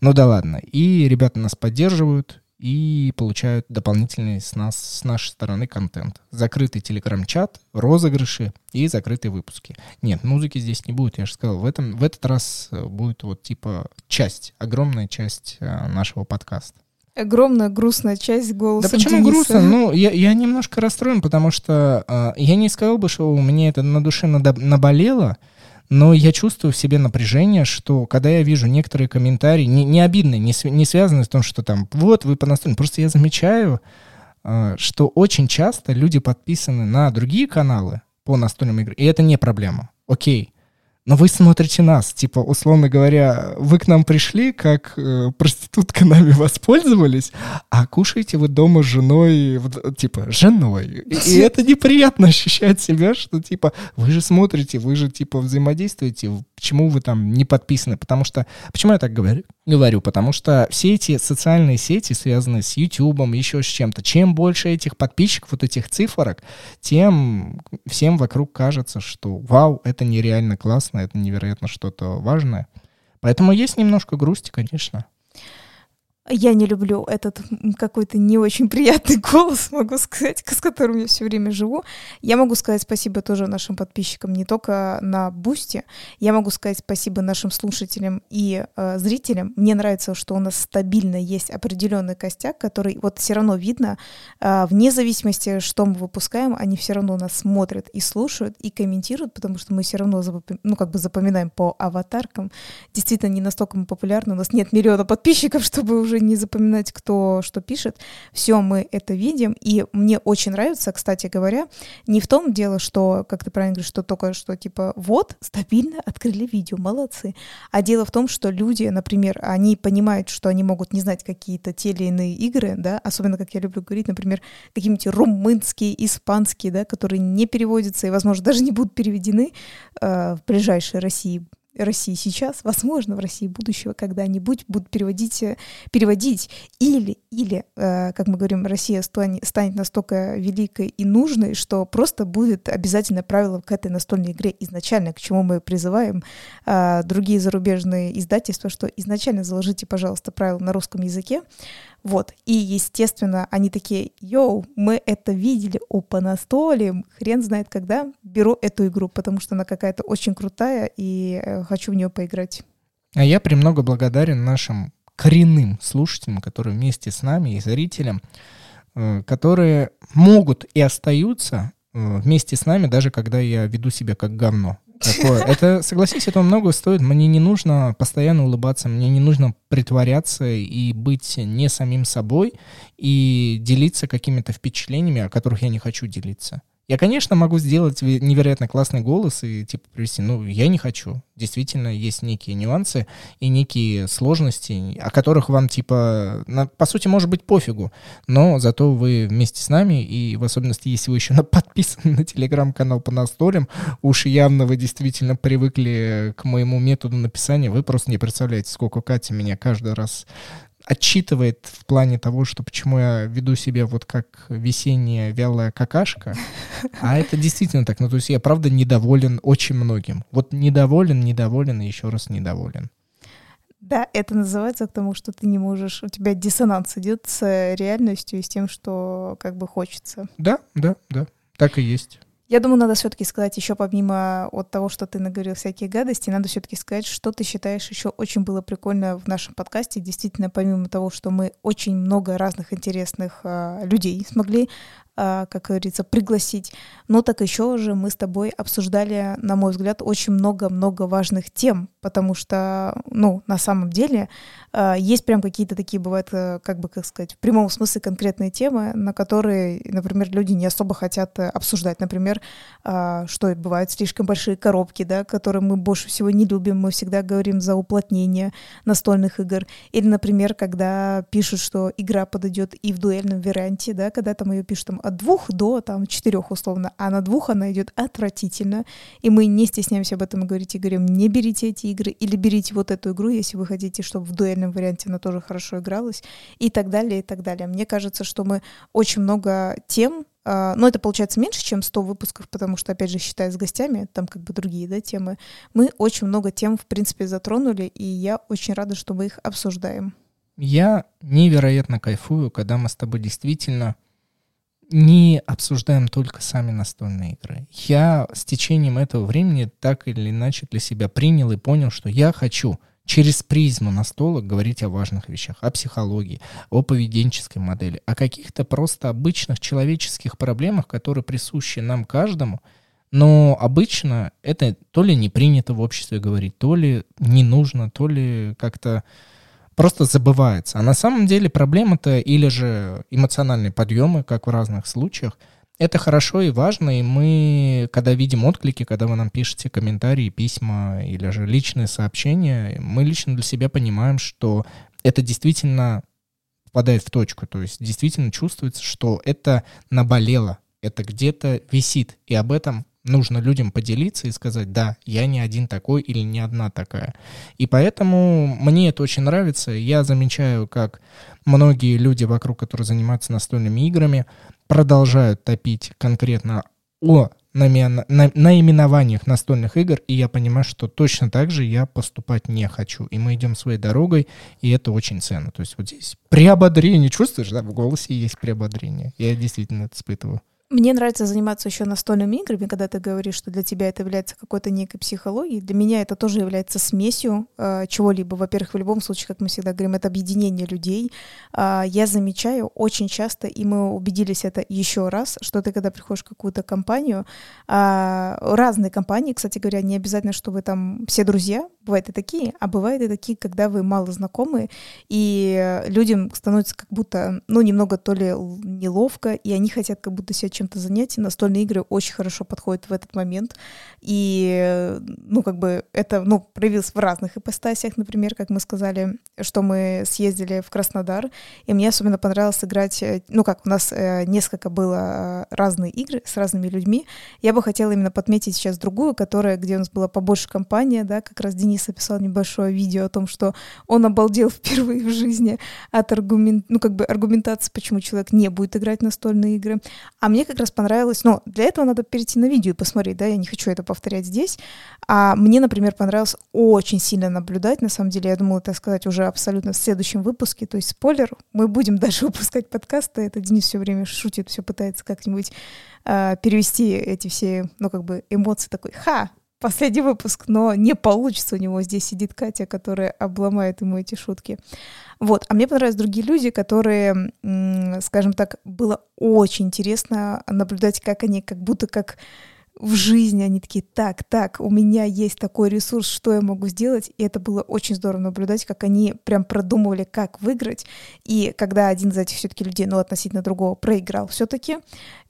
Ну да ладно. И ребята нас поддерживают, и получают дополнительный с нас, с нашей стороны контент. Закрытый телеграм-чат, розыгрыши и закрытые выпуски. Нет, музыки здесь не будет, я же сказал. В, этом, в этот раз э, будет вот типа часть, огромная часть э, нашего подкаста. Огромная грустная часть голоса. Да почему Дениса. грустно? Ну, я, я немножко расстроен, потому что э, я не сказал бы, что у меня это на душе надо, наболело, но я чувствую в себе напряжение, что когда я вижу некоторые комментарии, не, не обидные, не, не связанные с тем, что там, вот, вы по настольным, просто я замечаю, э, что очень часто люди подписаны на другие каналы по настольным играм, и это не проблема. Окей, но вы смотрите нас, типа, условно говоря, вы к нам пришли, как э, проститутка нами воспользовались, а кушаете вы дома с женой, типа, женой. И, и это неприятно ощущать себя, что, типа, вы же смотрите, вы же, типа, взаимодействуете, почему вы там не подписаны? Потому что, почему я так говорю? Говорю, потому что все эти социальные сети, связанные с YouTube, еще с чем-то, чем больше этих подписчиков, вот этих цифрок, тем всем вокруг кажется, что вау, это нереально классно, это невероятно что-то важное. Поэтому есть немножко грусти, конечно. Я не люблю этот какой-то не очень приятный голос, могу сказать, с которым я все время живу. Я могу сказать спасибо тоже нашим подписчикам не только на Boosty. Я могу сказать спасибо нашим слушателям и э, зрителям. Мне нравится, что у нас стабильно есть определенный костяк, который вот все равно видно, э, вне зависимости, что мы выпускаем, они все равно нас смотрят и слушают и комментируют, потому что мы все равно запом... ну, как бы запоминаем по аватаркам. Действительно, не настолько мы популярны, у нас нет миллиона подписчиков, чтобы уже не запоминать, кто что пишет. Все мы это видим, и мне очень нравится, кстати говоря, не в том дело, что, как ты правильно говоришь, что только что типа вот, стабильно открыли видео, молодцы. А дело в том, что люди, например, они понимают, что они могут не знать какие-то те или иные игры, да, особенно, как я люблю говорить, например, какие-нибудь румынские, испанские, да, которые не переводятся и, возможно, даже не будут переведены э, в ближайшей России России сейчас, возможно, в России будущего когда-нибудь будут переводить, э, переводить или, или, э, как мы говорим, Россия станет, станет настолько великой и нужной, что просто будет обязательно правило к этой настольной игре изначально, к чему мы призываем э, другие зарубежные издательства, что изначально заложите, пожалуйста, правила на русском языке, вот. И, естественно, они такие, йоу, мы это видели, опа, на столе, хрен знает когда, беру эту игру, потому что она какая-то очень крутая, и э, хочу в нее поиграть. А я премного благодарен нашим коренным слушателям, которые вместе с нами и зрителям, э, которые могут и остаются э, вместе с нами, даже когда я веду себя как говно. Такое. Это, согласись, это много стоит. Мне не нужно постоянно улыбаться, мне не нужно притворяться и быть не самим собой и делиться какими-то впечатлениями, о которых я не хочу делиться. Я, конечно, могу сделать невероятно классный голос и типа привести, но я не хочу. Действительно, есть некие нюансы и некие сложности, о которых вам типа, на, по сути, может быть пофигу, но зато вы вместе с нами, и в особенности, если вы еще на, подписаны на телеграм-канал по настолям, уж явно вы действительно привыкли к моему методу написания, вы просто не представляете, сколько Катя меня каждый раз отчитывает в плане того, что почему я веду себя вот как весенняя вялая какашка, а это действительно так. Ну, то есть я, правда, недоволен очень многим. Вот недоволен, недоволен и еще раз недоволен. Да, это называется потому, что ты не можешь, у тебя диссонанс идет с реальностью и с тем, что как бы хочется. Да, да, да, так и есть. Я думаю, надо все-таки сказать еще помимо от того, что ты наговорил всякие гадости, надо все-таки сказать, что ты считаешь еще очень было прикольно в нашем подкасте. Действительно, помимо того, что мы очень много разных интересных э, людей смогли как говорится, пригласить. Но так еще же мы с тобой обсуждали, на мой взгляд, очень много-много важных тем, потому что, ну, на самом деле, а, есть прям какие-то такие, бывают, э, как бы, как сказать, в прямом смысле конкретные темы, на которые, например, люди не особо хотят э, обсуждать. Например, а, что бывают слишком большие коробки, да, которые мы больше всего не любим, мы всегда говорим за уплотнение настольных игр. Или, например, когда пишут, что игра подойдет и в дуэльном варианте, да, когда там ее пишут там, от двух до там четырех условно, а на двух она идет отвратительно, и мы не стесняемся об этом говорить и говорим, не берите эти игры или берите вот эту игру, если вы хотите, чтобы в дуэльном варианте она тоже хорошо игралась и так далее, и так далее. Мне кажется, что мы очень много тем а, но это получается меньше, чем 100 выпусков, потому что, опять же, считая с гостями, там как бы другие да, темы, мы очень много тем, в принципе, затронули, и я очень рада, что мы их обсуждаем. Я невероятно кайфую, когда мы с тобой действительно не обсуждаем только сами настольные игры. Я с течением этого времени так или иначе для себя принял и понял, что я хочу через призму настолок говорить о важных вещах, о психологии, о поведенческой модели, о каких-то просто обычных человеческих проблемах, которые присущи нам каждому, но обычно это то ли не принято в обществе говорить, то ли не нужно, то ли как-то просто забывается. А на самом деле проблема-то или же эмоциональные подъемы, как в разных случаях, это хорошо и важно, и мы, когда видим отклики, когда вы нам пишете комментарии, письма или же личные сообщения, мы лично для себя понимаем, что это действительно попадает в точку, то есть действительно чувствуется, что это наболело, это где-то висит, и об этом нужно людям поделиться и сказать, да, я не один такой или не одна такая. И поэтому мне это очень нравится. Я замечаю, как многие люди вокруг, которые занимаются настольными играми, продолжают топить конкретно о наименованиях настольных игр, и я понимаю, что точно так же я поступать не хочу. И мы идем своей дорогой, и это очень ценно. То есть вот здесь приободрение, чувствуешь, да, в голосе есть приободрение. Я действительно это испытываю. Мне нравится заниматься еще настольными играми, когда ты говоришь, что для тебя это является какой-то некой психологией. Для меня это тоже является смесью э, чего-либо. Во-первых, в любом случае, как мы всегда говорим, это объединение людей. Э, я замечаю очень часто, и мы убедились это еще раз, что ты, когда приходишь в какую-то компанию, э, разные компании, кстати говоря, не обязательно, что вы там все друзья, бывают и такие, а бывают и такие, когда вы мало знакомы, и людям становится как будто, ну, немного то ли неловко, и они хотят как будто себя чем-то занять. Настольные игры очень хорошо подходят в этот момент. И, ну, как бы это, ну, проявилось в разных ипостасях, например, как мы сказали, что мы съездили в Краснодар, и мне особенно понравилось играть, э, ну, как у нас э, несколько было э, разные игры с разными людьми. Я бы хотела именно подметить сейчас другую, которая, где у нас была побольше компания, да, как раз Денис описал небольшое видео о том, что он обалдел впервые в жизни от аргумент, ну, как бы аргументации, почему человек не будет играть в настольные игры. А мне как раз понравилось, но для этого надо перейти на видео и посмотреть, да, я не хочу это повторять здесь. А мне, например, понравилось очень сильно наблюдать, на самом деле, я думала, так сказать, уже абсолютно в следующем выпуске, то есть спойлер, мы будем даже выпускать подкасты, это Денис все время шутит, все пытается как-нибудь э, перевести эти все, ну, как бы эмоции такой, ха, последний выпуск, но не получится. У него здесь сидит Катя, которая обломает ему эти шутки. Вот. А мне понравились другие люди, которые, скажем так, было очень интересно наблюдать, как они как будто как в жизни они такие, так, так, у меня есть такой ресурс, что я могу сделать, и это было очень здорово наблюдать, как они прям продумывали, как выиграть, и когда один из этих все-таки людей, ну, относительно другого, проиграл все-таки,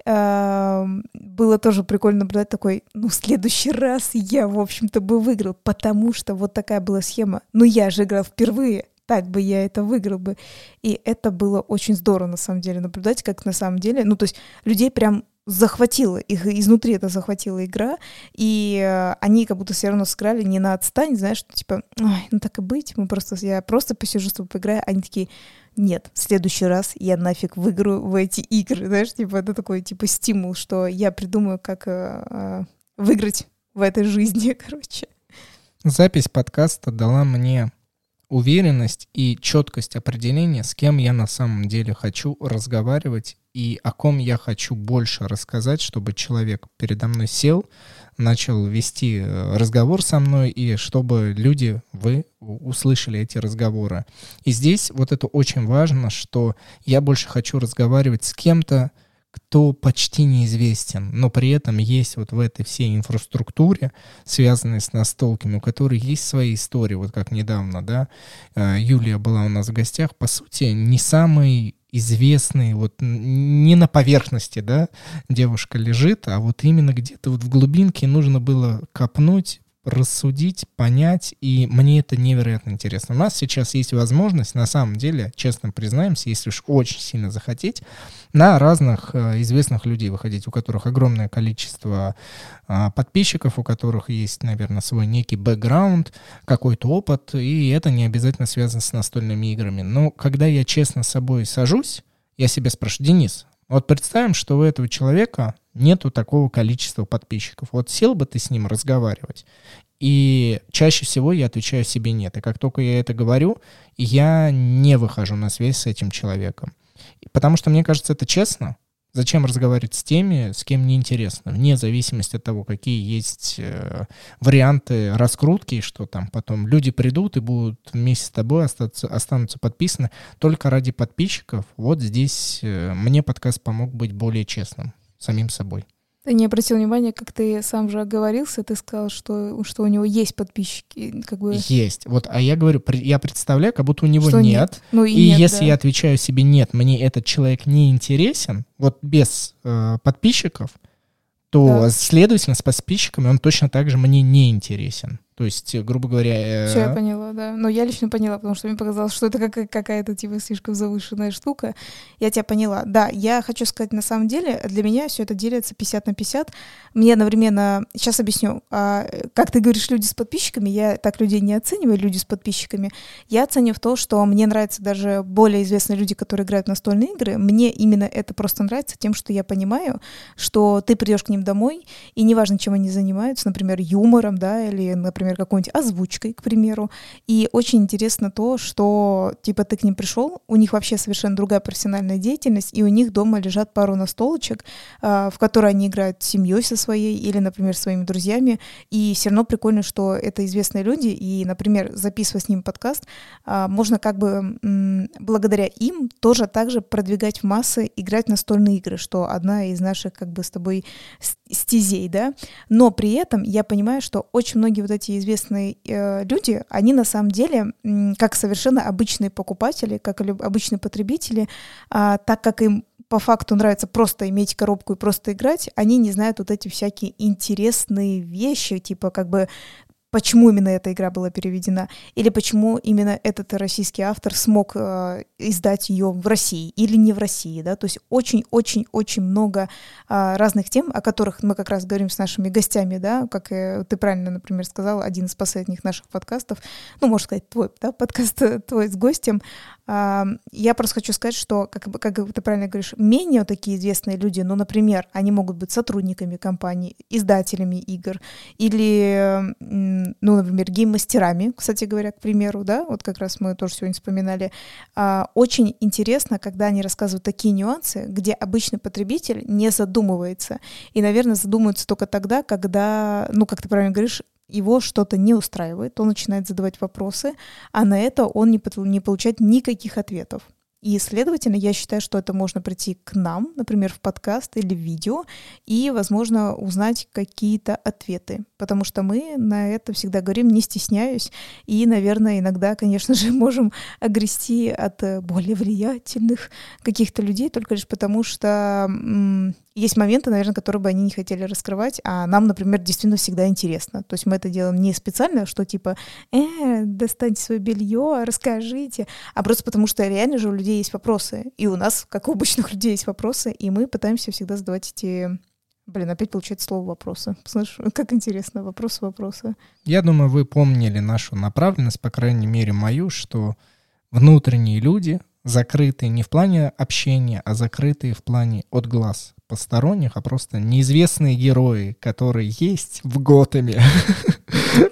было тоже прикольно наблюдать такой, ну, в следующий раз я, в общем-то, бы выиграл, потому что вот такая была схема. Ну, я же играл впервые, так бы я это выиграл бы. И это было очень здорово, на самом деле, наблюдать, как на самом деле, ну, то есть людей прям захватила, их изнутри это захватила игра, и э, они как будто все равно сыграли не на отстань, знаешь, типа, Ой, ну так и быть, мы просто, я просто посижу с тобой поиграю, они такие, нет, в следующий раз я нафиг выиграю в эти игры, знаешь, типа это такой типа стимул, что я придумаю, как э, э, выиграть в этой жизни, короче. Запись подкаста дала мне уверенность и четкость определения, с кем я на самом деле хочу разговаривать и о ком я хочу больше рассказать, чтобы человек передо мной сел, начал вести э, разговор со мной, и чтобы люди, вы услышали эти разговоры. И здесь вот это очень важно, что я больше хочу разговаривать с кем-то, кто почти неизвестен, но при этом есть вот в этой всей инфраструктуре, связанной с настолками, у которой есть свои истории, вот как недавно, да, э, Юлия была у нас в гостях, по сути, не самый известный, вот не на поверхности, да, девушка лежит, а вот именно где-то вот в глубинке нужно было копнуть, рассудить, понять, и мне это невероятно интересно. У нас сейчас есть возможность, на самом деле, честно признаемся, если уж очень сильно захотеть, на разных э, известных людей выходить, у которых огромное количество э, подписчиков, у которых есть, наверное, свой некий бэкграунд, какой-то опыт, и это не обязательно связано с настольными играми. Но когда я честно с собой сажусь, я себя спрашиваю, Денис, вот представим, что у этого человека нету такого количества подписчиков. Вот сел бы ты с ним разговаривать. И чаще всего я отвечаю себе нет. И как только я это говорю, я не выхожу на связь с этим человеком. Потому что мне кажется, это честно. Зачем разговаривать с теми, с кем неинтересно, вне зависимости от того, какие есть э, варианты раскрутки, что там потом люди придут и будут вместе с тобой остаться, останутся подписаны только ради подписчиков. Вот здесь э, мне подкаст помог быть более честным самим собой. Ты не обратил внимания, как ты сам же оговорился, ты сказал, что, что у него есть подписчики. Как бы... Есть. Вот, а я говорю, я представляю, как будто у него что нет. нет. Ну, и и нет, если да. я отвечаю себе нет, мне этот человек не интересен, вот без э, подписчиков, то, да. следовательно, с подписчиками он точно так же мне не интересен. То есть, грубо говоря... Э... Все, я поняла, да. Но я лично поняла, потому что мне показалось, что это как, какая-то, типа, слишком завышенная штука. Я тебя поняла. Да, я хочу сказать, на самом деле, для меня все это делится 50 на 50. Мне одновременно... Сейчас объясню. А, как ты говоришь, люди с подписчиками, я так людей не оцениваю, люди с подписчиками. Я оцениваю в то, что мне нравятся даже более известные люди, которые играют в настольные игры. Мне именно это просто нравится тем, что я понимаю, что ты придешь к ним домой, и неважно, чем они занимаются, например, юмором, да, или, например, например, какой-нибудь озвучкой, к примеру. И очень интересно то, что, типа, ты к ним пришел, у них вообще совершенно другая профессиональная деятельность, и у них дома лежат пару настолочек, э, в которые они играют с семьей со своей или, например, своими друзьями. И все равно прикольно, что это известные люди, и, например, записывая с ними подкаст, э, можно как бы благодаря им тоже также продвигать в массы, играть настольные игры, что одна из наших как бы с тобой стезей, да. Но при этом я понимаю, что очень многие вот эти известные э, люди, они на самом деле, как совершенно обычные покупатели, как обычные потребители, э, так как им по факту нравится просто иметь коробку и просто играть, они не знают вот эти всякие интересные вещи, типа как бы почему именно эта игра была переведена, или почему именно этот российский автор смог э, издать ее в России или не в России, да, то есть очень-очень-очень много э, разных тем, о которых мы как раз говорим с нашими гостями, да, как э, ты правильно, например, сказал, один из последних наших подкастов, ну, можно сказать, твой, да, подкаст твой с гостем, э, я просто хочу сказать, что, как, как ты правильно говоришь, менее такие известные люди, ну, например, они могут быть сотрудниками компании, издателями игр, или ну, например, гейм-мастерами, кстати говоря, к примеру, да, вот как раз мы тоже сегодня вспоминали, а, очень интересно, когда они рассказывают такие нюансы, где обычный потребитель не задумывается. И, наверное, задумывается только тогда, когда, ну, как ты правильно говоришь, его что-то не устраивает, он начинает задавать вопросы, а на это он не, не получает никаких ответов. И, следовательно, я считаю, что это можно прийти к нам, например, в подкаст или в видео, и, возможно, узнать какие-то ответы. Потому что мы на это всегда говорим, не стесняюсь. И, наверное, иногда, конечно же, можем огрести от э, более влиятельных каких-то людей, только лишь потому, что есть моменты, наверное, которые бы они не хотели раскрывать, а нам, например, действительно всегда интересно. То есть мы это делаем не специально, что типа, э, достаньте свое белье, расскажите, а просто потому что реально же у людей есть вопросы. И у нас, как у обычных людей, есть вопросы, и мы пытаемся всегда задавать эти Блин, опять получается слово вопросы. Слышь, как интересно, вопросы, вопросы. Я думаю, вы помнили нашу направленность, по крайней мере мою, что внутренние люди закрытые не в плане общения, а закрытые в плане от глаз посторонних, а просто неизвестные герои, которые есть в Готэме.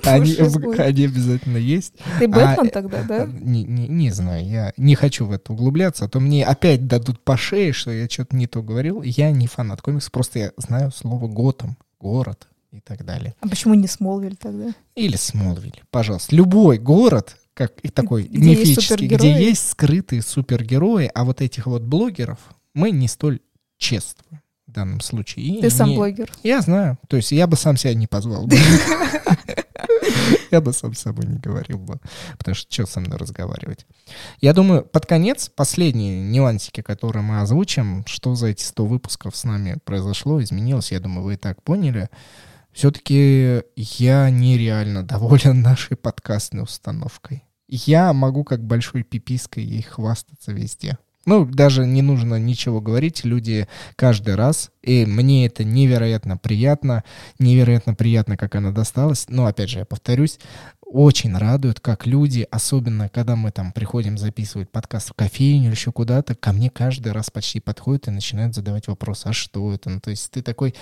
Они, они обязательно есть. Ты Бэтмен а, тогда, да? А, не, не, не знаю, я не хочу в это углубляться, а то мне опять дадут по шее, что я что-то не то говорил. Я не фанат комиксов, просто я знаю слово Готэм, город и так далее. А почему не Смолвиль тогда? Или Смолвиль, пожалуйста. Любой город, как и такой где мифический, есть где есть скрытые супергерои, а вот этих вот блогеров мы не столь чествуем в данном случае. И Ты сам блогер. Я знаю. То есть я бы сам себя не позвал. Я бы сам с собой не говорил бы. Потому что что со мной разговаривать? Я думаю, под конец последние нюансики, которые мы озвучим, что за эти 100 выпусков с нами произошло, изменилось, я думаю, вы и так поняли. Все-таки я нереально доволен нашей подкастной установкой я могу как большой пипиской ей хвастаться везде. Ну, даже не нужно ничего говорить, люди каждый раз, и мне это невероятно приятно, невероятно приятно, как она досталась, но, опять же, я повторюсь, очень радует, как люди, особенно когда мы там приходим записывать подкаст в кофейню или еще куда-то, ко мне каждый раз почти подходят и начинают задавать вопрос, а что это? Ну, то есть ты такой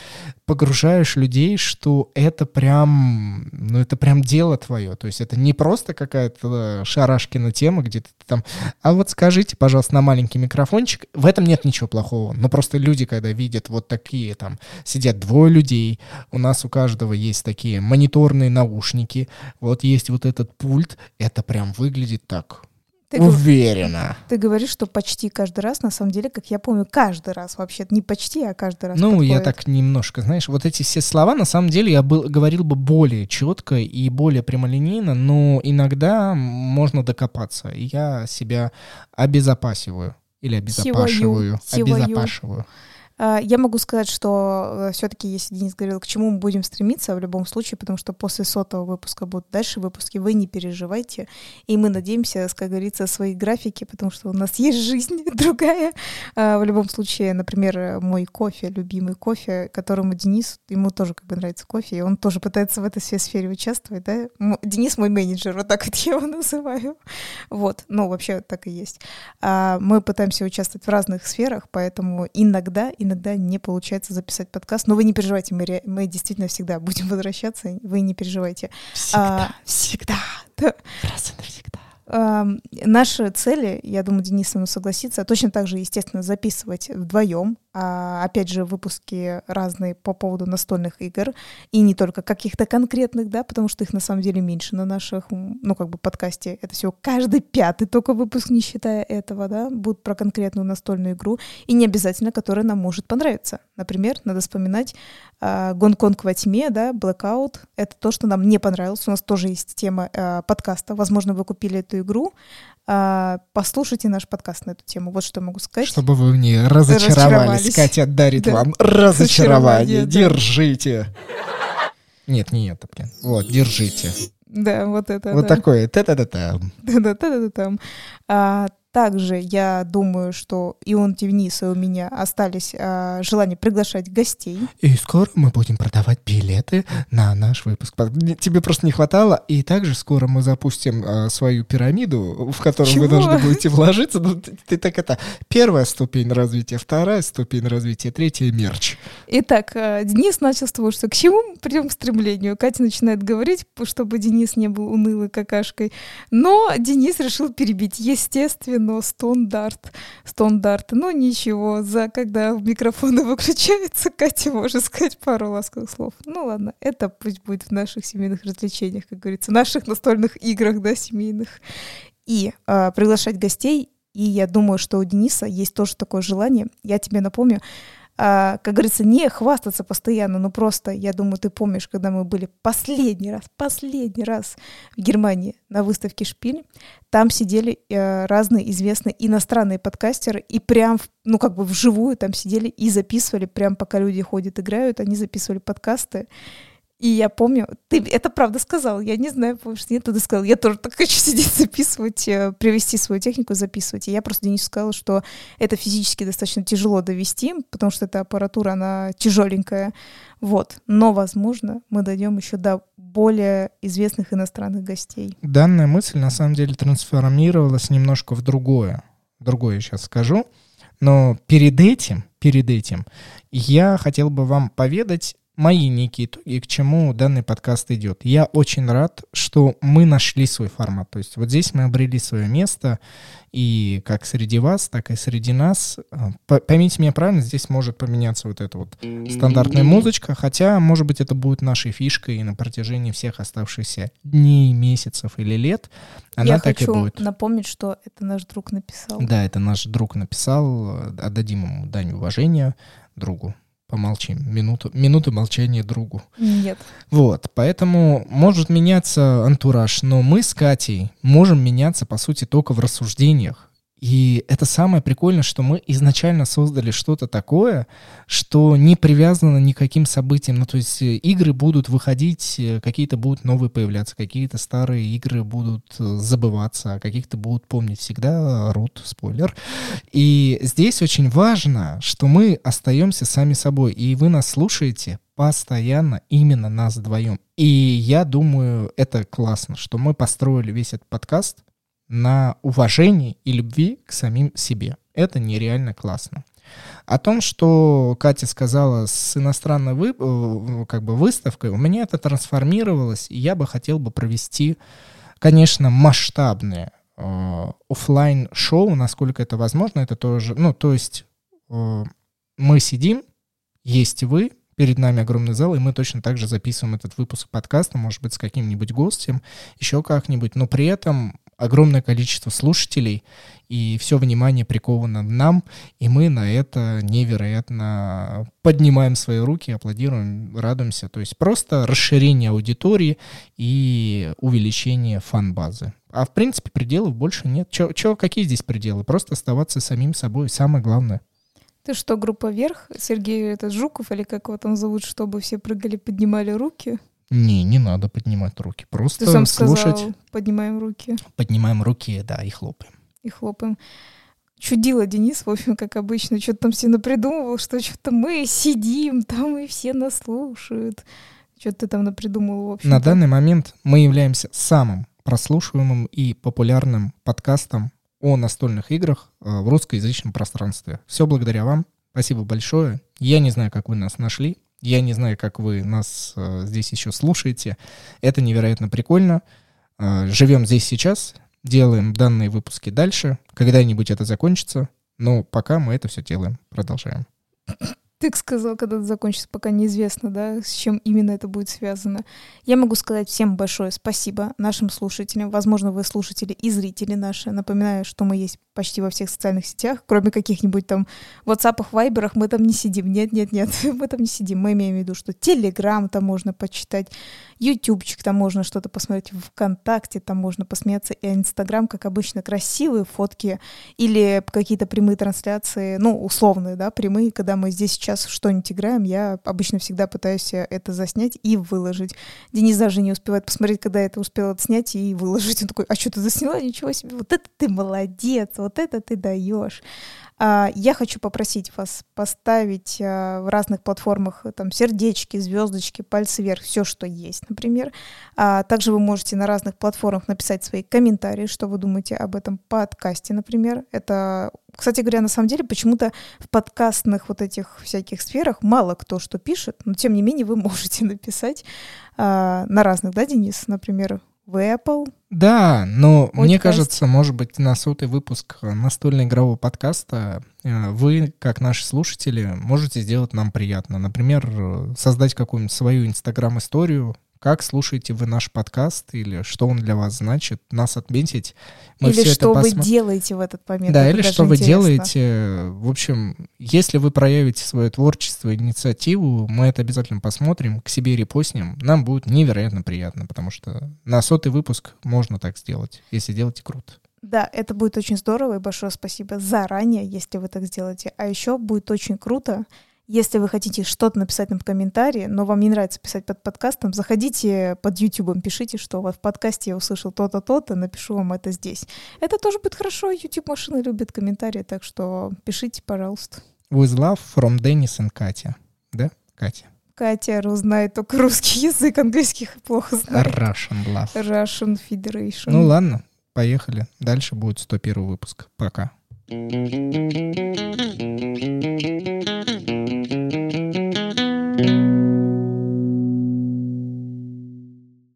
погружаешь людей, что это прям, ну это прям дело твое, то есть это не просто какая-то шарашкина тема, где ты там, а вот скажите, пожалуйста, на маленький микрофончик, в этом нет ничего плохого, но просто люди, когда видят вот такие там, сидят двое людей, у нас у каждого есть такие мониторные наушники, вот есть вот этот пульт, это прям выглядит так ты уверенно. Ты говоришь, что почти каждый раз, на самом деле, как я помню, каждый раз вообще, не почти, а каждый раз. Ну, подходит. я так немножко, знаешь, вот эти все слова, на самом деле, я был, говорил бы более четко и более прямолинейно, но иногда можно докопаться. И я себя обезопасиваю или обезопашиваю, Сивою. обезопашиваю. Я могу сказать, что э, все-таки, если Денис говорил, к чему мы будем стремиться в любом случае, потому что после сотого выпуска будут дальше выпуски, вы не переживайте. И мы надеемся, как говорится, свои графики, потому что у нас есть жизнь другая. А, в любом случае, например, мой кофе, любимый кофе, которому Денис, ему тоже как бы нравится кофе, и он тоже пытается в этой сфере участвовать, да. Денис мой менеджер, вот так вот я его называю. Вот, ну вообще так и есть. А, мы пытаемся участвовать в разных сферах, поэтому иногда не получается записать подкаст. Но вы не переживайте, мы, ре... мы действительно всегда будем возвращаться, вы не переживайте. Всегда. А, всегда. Да. Раз и навсегда. Наши цели, я думаю, Денис со мной согласится, точно так же, естественно, записывать вдвоем, а, опять же, выпуски разные по поводу настольных игр, и не только каких-то конкретных, да, потому что их на самом деле меньше на наших, ну, как бы подкасте. Это всего каждый пятый только выпуск, не считая этого, да, будут про конкретную настольную игру, и не обязательно, которая нам может понравиться. Например, надо вспоминать а, Гонконг во тьме, да, Blackout. Это то, что нам не понравилось. У нас тоже есть тема а, подкаста. Возможно, вы купили эту игру, а, послушайте наш подкаст на эту тему. Вот что могу сказать. Чтобы вы в ней разочаровались. разочаровались. Катя дарит да. вам разочарование. Держите. Нет, не это, блин. Вот, держите. Да, вот это. Вот да. такое. Та-та-та-там. Да-да-та-та-там. А, также я думаю, что и он Тивниса у меня остались а, желание приглашать гостей. И скоро мы будем продавать билеты на наш выпуск. Тебе просто не хватало. И также скоро мы запустим а, свою пирамиду, в которую Чего? вы должны будете вложиться. Ну, ты, ты так это... Первая ступень развития, вторая ступень развития, третья — мерч. Итак, а, Денис начал с того, что к чему мы придем к стремлению. Катя начинает говорить, чтобы Денис не был унылой какашкой. Но Денис решил перебить. Естественно, но стандарт. Стандарт. Ну ничего, за когда микрофоны выключаются, Катя может сказать пару ласковых слов. Ну ладно, это пусть будет в наших семейных развлечениях, как говорится, наших настольных играх, да, семейных. И э, приглашать гостей И я думаю, что у Дениса есть тоже такое желание. Я тебе напомню, как говорится, не хвастаться постоянно, но просто, я думаю, ты помнишь, когда мы были последний раз, последний раз в Германии на выставке «Шпиль», там сидели э, разные известные иностранные подкастеры, и прям, ну, как бы вживую там сидели и записывали, прям пока люди ходят, играют, они записывали подкасты, и я помню, ты это правда сказал, я не знаю, помнишь, нет, ты сказал, я тоже так хочу сидеть записывать, э, привести свою технику, записывать. И я просто Денису сказала, что это физически достаточно тяжело довести, потому что эта аппаратура, она тяжеленькая. Вот. Но, возможно, мы дойдем еще до более известных иностранных гостей. Данная мысль, на самом деле, трансформировалась немножко в другое. Другое сейчас скажу. Но перед этим, перед этим я хотел бы вам поведать мои некие итоги, к чему данный подкаст идет. Я очень рад, что мы нашли свой формат. То есть вот здесь мы обрели свое место, и как среди вас, так и среди нас. Э, поймите меня правильно, здесь может поменяться вот эта вот стандартная музычка, хотя, может быть, это будет нашей фишкой на протяжении всех оставшихся дней, месяцев или лет. Она Я так хочу и будет. напомнить, что это наш друг написал. Да, это наш друг написал. Отдадим ему дань уважения другу помолчим. Минуту, минуту молчания другу. Нет. Вот, поэтому может меняться антураж, но мы с Катей можем меняться, по сути, только в рассуждениях. И это самое прикольное, что мы изначально создали что-то такое, что не привязано ни к каким событиям. Ну, то есть э, игры будут выходить, э, какие-то будут новые появляться, какие-то старые игры будут э, забываться, а каких-то будут помнить всегда. Рут, спойлер. И здесь очень важно, что мы остаемся сами собой, и вы нас слушаете постоянно именно нас вдвоем. И я думаю, это классно, что мы построили весь этот подкаст на уважении и любви к самим себе. Это нереально классно. О том, что Катя сказала с иностранной вы, э, как бы выставкой, у меня это трансформировалось, и я бы хотел бы провести, конечно, масштабное э, офлайн шоу, насколько это возможно. Это тоже, ну, то есть э, мы сидим, есть вы, перед нами огромный зал, и мы точно так же записываем этот выпуск подкаста, может быть, с каким-нибудь гостем, еще как-нибудь, но при этом огромное количество слушателей, и все внимание приковано нам, и мы на это невероятно поднимаем свои руки, аплодируем, радуемся. То есть просто расширение аудитории и увеличение фан-базы. А в принципе пределов больше нет. Чё, чё, какие здесь пределы? Просто оставаться самим собой, самое главное. Ты что, группа вверх? Сергей этот Жуков или как его там зовут, чтобы все прыгали, поднимали руки? Не, не надо поднимать руки. Просто Ты сам слушать. сказал, поднимаем руки Поднимаем руки, да, и хлопаем. и хлопаем. Чудила Денис, в общем, как обычно, что-то там все напридумывал, что что-то мы сидим, там и все нас слушают. Что ты там напридумывал, в общем На данный момент мы являемся самым прослушиваемым и популярным подкастом о настольных играх э, в русскоязычном пространстве. Все благодаря вам. Спасибо большое. Я не знаю, как вы нас нашли. Я не знаю, как вы нас э, здесь еще слушаете. Это невероятно прикольно. Э, живем здесь сейчас, делаем данные выпуски дальше. Когда-нибудь это закончится, но пока мы это все делаем, продолжаем. Ты сказал, когда закончится, пока неизвестно, да, с чем именно это будет связано. Я могу сказать всем большое спасибо нашим слушателям. Возможно, вы слушатели и зрители наши. Напоминаю, что мы есть почти во всех социальных сетях, кроме каких-нибудь там WhatsApp, вайберах, мы там не сидим. Нет, нет, нет, мы там не сидим. Мы имеем в виду, что Телеграм там можно почитать, Ютубчик там можно что-то посмотреть, ВКонтакте там можно посмеяться, и Инстаграм, как обычно, красивые фотки или какие-то прямые трансляции, ну, условные, да, прямые, когда мы здесь сейчас что-нибудь играем, я обычно всегда пытаюсь это заснять и выложить. Денис даже не успевает посмотреть, когда я это успела снять и выложить. Он такой, а что ты засняла? Ничего себе, вот это ты молодец, вот это ты даешь. А, Я хочу попросить вас поставить а, в разных платформах э, там сердечки, звездочки, пальцы вверх, все, что есть, например. А Также вы можете на разных платформах написать свои комментарии, что вы думаете об этом подкасте, например. Это, кстати говоря, на самом деле почему-то в подкастных вот этих всяких сферах мало кто что пишет, но тем не менее вы можете написать на разных, да, Денис, например, в Apple, Да, но мне Подкаст. кажется, может быть, на сотый выпуск настольно-игрового подкаста э, вы, как наши слушатели, можете сделать нам приятно. Например, э, создать какую-нибудь свою инстаграм-историю, как слушаете вы наш подкаст или что он для вас значит, нас отметить. Мы или что вы делаете в этот момент. Да, это или что вы интересно. делаете. В общем, если вы проявите свое творчество, инициативу, мы это обязательно посмотрим, к себе репостнем. Нам будет невероятно приятно, потому что на сотый выпуск можно так сделать, если делаете круто. Да, это будет очень здорово, и большое спасибо заранее, если вы так сделаете. А еще будет очень круто, если вы хотите что-то написать нам в комментарии, но вам не нравится писать под подкастом, заходите под YouTube, пишите, что в подкасте я услышал то-то, то-то, напишу вам это здесь. Это тоже будет хорошо, YouTube машины любят комментарии, так что пишите, пожалуйста. With love from Денис и Катя. Да, Катя? Катя знает только русский язык, английский плохо знает. Russian love. Russian Federation. Ну ладно, поехали. Дальше будет 101 выпуск. Пока. Thank you.